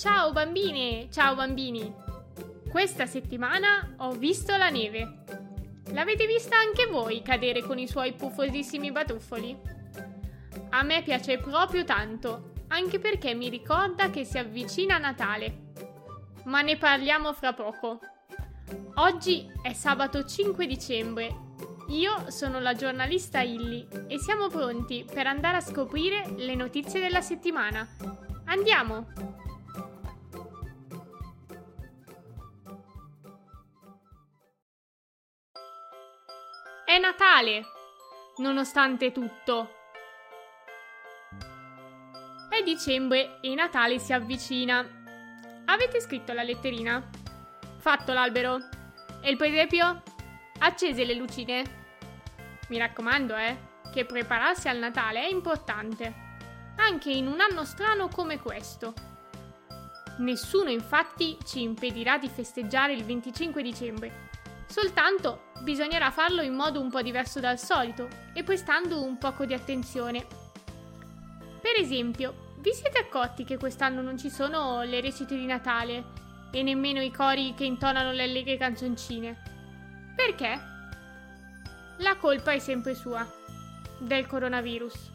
Ciao bambine, ciao bambini! Questa settimana ho visto la neve. L'avete vista anche voi cadere con i suoi puffosissimi batuffoli? A me piace proprio tanto, anche perché mi ricorda che si avvicina Natale. Ma ne parliamo fra poco. Oggi è sabato 5 dicembre. Io sono la giornalista Illy e siamo pronti per andare a scoprire le notizie della settimana. Andiamo! È Natale, nonostante tutto. È dicembre e Natale si avvicina. Avete scritto la letterina? Fatto l'albero? E il presepio? Accese le lucine? Mi raccomando, eh, che prepararsi al Natale è importante, anche in un anno strano come questo. Nessuno infatti ci impedirà di festeggiare il 25 dicembre, soltanto bisognerà farlo in modo un po' diverso dal solito e prestando un poco di attenzione. Per esempio, vi siete accorti che quest'anno non ci sono le recite di Natale e nemmeno i cori che intonano le allegre canzoncine? Perché? La colpa è sempre sua, del coronavirus.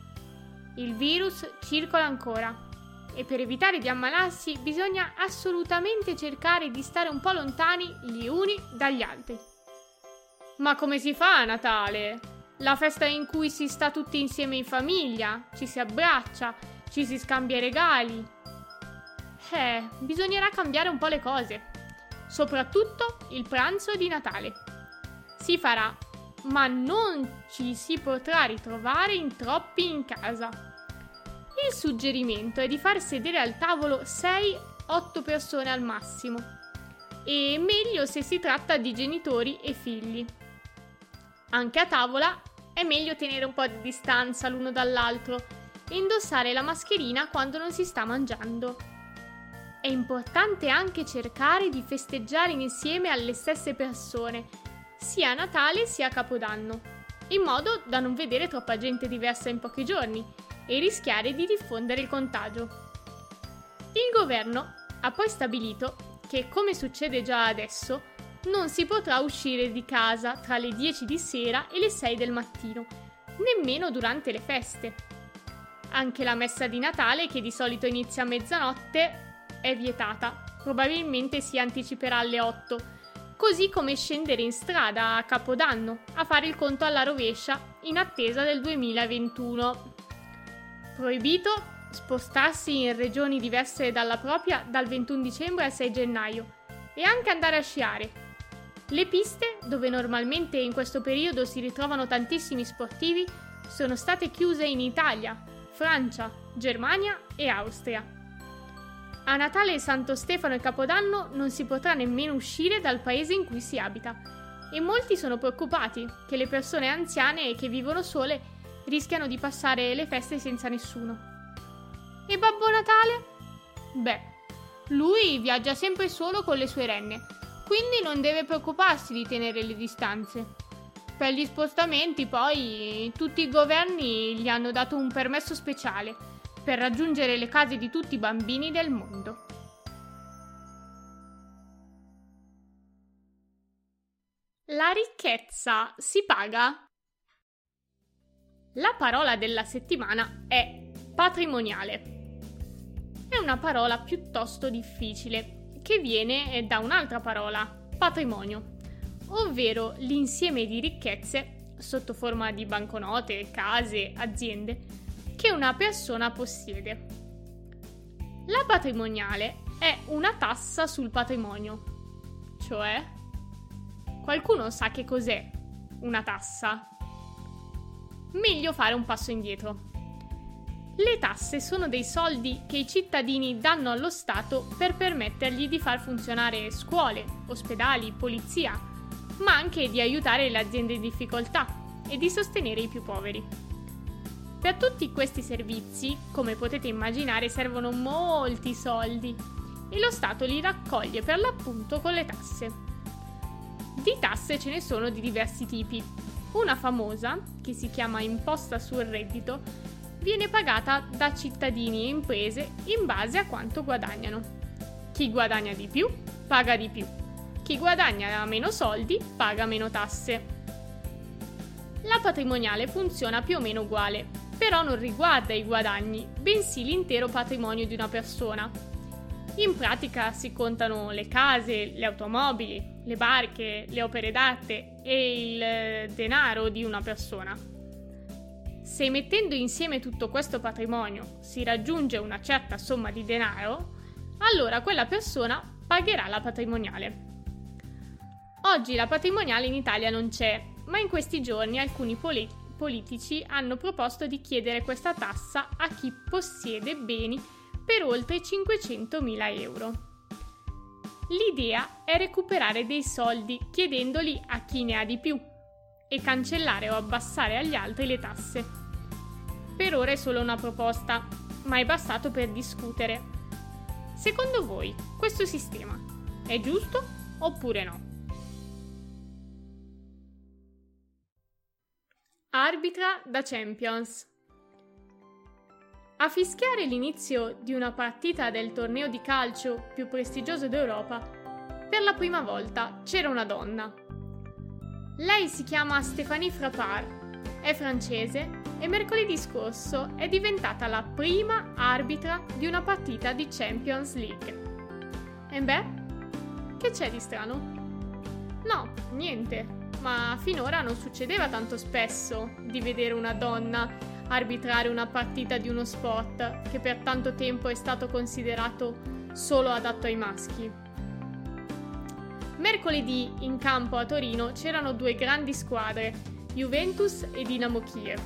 Il virus circola ancora e per evitare di ammalarsi bisogna assolutamente cercare di stare un po' lontani gli uni dagli altri. Ma come si fa a Natale? La festa in cui si sta tutti insieme in famiglia, ci si abbraccia, ci si scambia i regali. Eh, bisognerà cambiare un po' le cose. Soprattutto il pranzo di Natale. Si farà, ma non ci si potrà ritrovare in troppi in casa. Il suggerimento è di far sedere al tavolo 6-8 persone al massimo. E meglio se si tratta di genitori e figli. Anche a tavola è meglio tenere un po' di distanza l'uno dall'altro e indossare la mascherina quando non si sta mangiando. È importante anche cercare di festeggiare insieme alle stesse persone, sia a Natale sia a Capodanno, in modo da non vedere troppa gente diversa in pochi giorni e rischiare di diffondere il contagio. Il governo ha poi stabilito che, come succede già adesso, non si potrà uscire di casa tra le 10 di sera e le 6 del mattino, nemmeno durante le feste. Anche la messa di Natale, che di solito inizia a mezzanotte, è vietata. Probabilmente si anticiperà alle 8, così come scendere in strada a Capodanno a fare il conto alla rovescia in attesa del 2021. Proibito spostarsi in regioni diverse dalla propria dal 21 dicembre al 6 gennaio e anche andare a sciare, le piste, dove normalmente in questo periodo si ritrovano tantissimi sportivi, sono state chiuse in Italia, Francia, Germania e Austria. A Natale, Santo Stefano e Capodanno non si potrà nemmeno uscire dal paese in cui si abita e molti sono preoccupati che le persone anziane che vivono sole rischiano di passare le feste senza nessuno. E Babbo Natale? Beh, lui viaggia sempre solo con le sue renne quindi non deve preoccuparsi di tenere le distanze. Per gli spostamenti poi tutti i governi gli hanno dato un permesso speciale per raggiungere le case di tutti i bambini del mondo. La ricchezza si paga? La parola della settimana è patrimoniale. È una parola piuttosto difficile che viene da un'altra parola, patrimonio, ovvero l'insieme di ricchezze sotto forma di banconote, case, aziende che una persona possiede. La patrimoniale è una tassa sul patrimonio, cioè qualcuno sa che cos'è una tassa? Meglio fare un passo indietro. Le tasse sono dei soldi che i cittadini danno allo Stato per permettergli di far funzionare scuole, ospedali, polizia, ma anche di aiutare le aziende in difficoltà e di sostenere i più poveri. Per tutti questi servizi, come potete immaginare, servono molti soldi e lo Stato li raccoglie per l'appunto con le tasse. Di tasse ce ne sono di diversi tipi. Una famosa, che si chiama imposta sul reddito, viene pagata da cittadini e imprese in base a quanto guadagnano. Chi guadagna di più, paga di più. Chi guadagna meno soldi, paga meno tasse. La patrimoniale funziona più o meno uguale, però non riguarda i guadagni, bensì l'intero patrimonio di una persona. In pratica si contano le case, le automobili, le barche, le opere d'arte e il eh, denaro di una persona. Se mettendo insieme tutto questo patrimonio si raggiunge una certa somma di denaro, allora quella persona pagherà la patrimoniale. Oggi la patrimoniale in Italia non c'è, ma in questi giorni alcuni politici politici hanno proposto di chiedere questa tassa a chi possiede beni per oltre 500.000 euro. L'idea è recuperare dei soldi chiedendoli a chi ne ha di più e cancellare o abbassare agli altri le tasse. Per ora è solo una proposta, ma è bastato per discutere. Secondo voi questo sistema è giusto oppure no? Arbitra da Champions. A fischiare l'inizio di una partita del torneo di calcio più prestigioso d'Europa, per la prima volta c'era una donna. Lei si chiama Stéphanie Frappard, è francese e mercoledì scorso è diventata la prima arbitra di una partita di Champions League. E beh, che c'è di strano? No, niente ma finora non succedeva tanto spesso di vedere una donna arbitrare una partita di uno sport che per tanto tempo è stato considerato solo adatto ai maschi. Mercoledì in campo a Torino c'erano due grandi squadre, Juventus e Dinamo Kiev,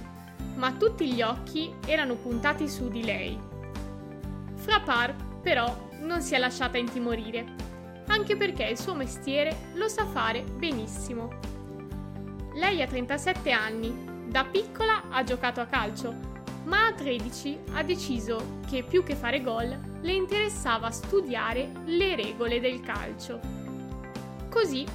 ma tutti gli occhi erano puntati su di lei. Frappar, però, non si è lasciata intimorire, anche perché il suo mestiere lo sa fare benissimo. Lei ha 37 anni, da piccola ha giocato a calcio, ma a 13 ha deciso che più che fare gol le interessava studiare le regole del calcio. Così,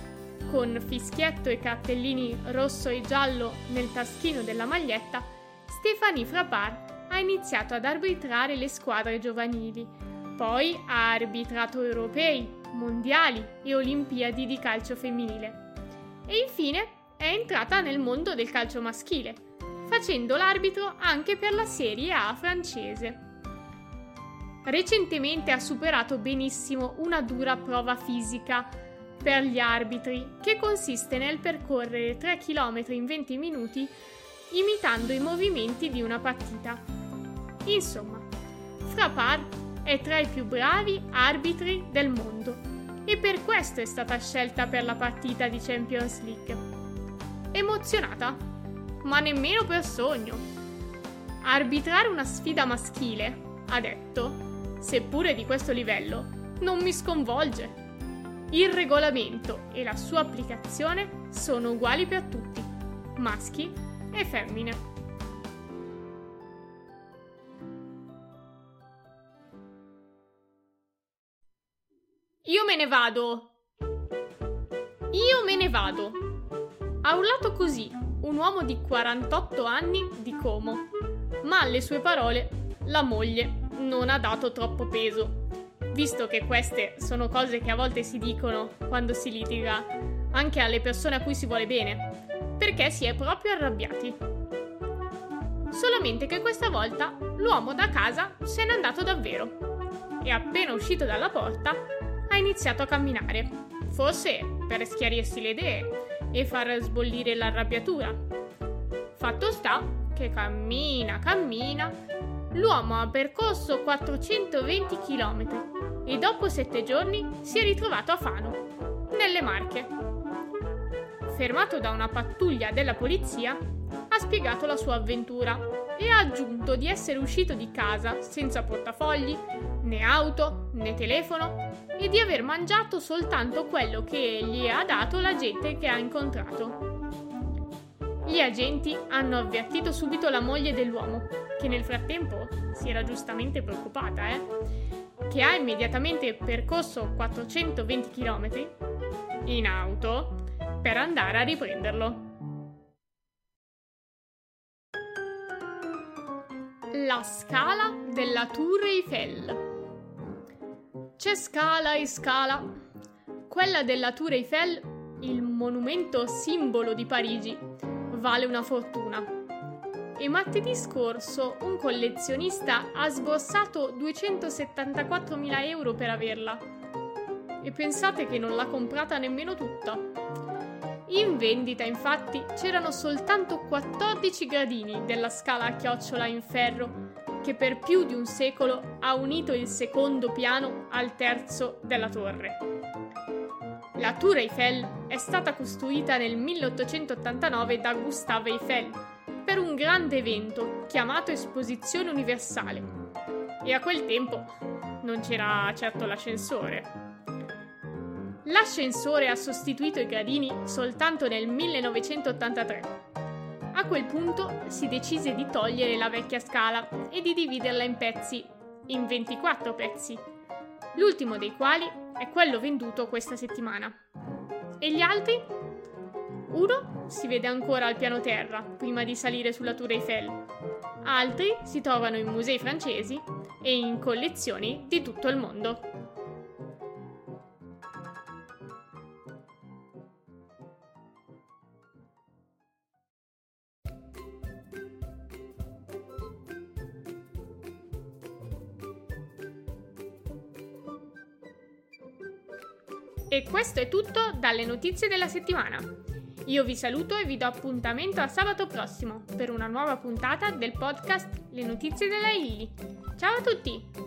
con fischietto e cartellini rosso e giallo nel taschino della maglietta, Stefanie Frappard ha iniziato ad arbitrare le squadre giovanili. Poi ha arbitrato europei, mondiali e olimpiadi di calcio femminile. E infine è entrata nel mondo del calcio maschile, facendo l'arbitro anche per la Serie A francese. Recentemente ha superato benissimo una dura prova fisica per gli arbitri, che consiste nel percorrere 3 km in 20 minuti imitando i movimenti di una partita. Insomma, Frappard è tra i più bravi arbitri del mondo e per questo è stata scelta per la partita di Champions League emozionata, ma nemmeno per sogno. Arbitrare una sfida maschile, ha detto, seppure di questo livello, non mi sconvolge. Il regolamento e la sua applicazione sono uguali per tutti, maschi e femmine. Io me ne vado. Io me ne vado. Ha urlato così un uomo di 48 anni di Como, ma alle sue parole la moglie non ha dato troppo peso, visto che queste sono cose che a volte si dicono quando si litiga anche alle persone a cui si vuole bene, perché si è proprio arrabbiati. Solamente che questa volta l'uomo da casa se n'è andato davvero e appena uscito dalla porta ha iniziato a camminare, forse per schiarirsi le idee e far sbollire l'arrabbiatura. Fatto sta che cammina, cammina, l'uomo ha percorso 420 km e dopo sette giorni si è ritrovato a Fano, nelle Marche. Fermato da una pattuglia della polizia, ha spiegato la sua avventura e ha aggiunto di essere uscito di casa senza portafogli, né auto, né telefono e di aver mangiato soltanto quello che gli ha dato la gente che ha incontrato. Gli agenti hanno avvertito subito la moglie dell'uomo, che nel frattempo si era giustamente preoccupata, eh? che ha immediatamente percorso 420 km in auto per andare a riprenderlo. La scala della Tour Eiffel C'è scala e scala. Quella della Tour Eiffel, il monumento simbolo di Parigi, vale una fortuna. E martedì scorso un collezionista ha sborsato 274.000 euro per averla. E pensate che non l'ha comprata nemmeno tutta. In vendita, infatti, c'erano soltanto 14 gradini della scala a chiocciola in ferro che per più di un secolo ha unito il secondo piano al terzo della torre. La Tour Eiffel è stata costruita nel 1889 da Gustave Eiffel per un grande evento chiamato Esposizione Universale. E a quel tempo non c'era certo l'ascensore. L'ascensore ha sostituito i gradini soltanto nel 1983 a quel punto si decise di togliere la vecchia scala e di dividerla in pezzi, in 24 pezzi, l'ultimo dei quali è quello venduto questa settimana. E gli altri? Uno si vede ancora al piano terra, prima di salire sulla Tour Eiffel. Altri si trovano in musei francesi e in collezioni di tutto il mondo. E questo è tutto dalle notizie della settimana. Io vi saluto e vi do appuntamento a sabato prossimo per una nuova puntata del podcast Le notizie della Illy. Ciao a tutti!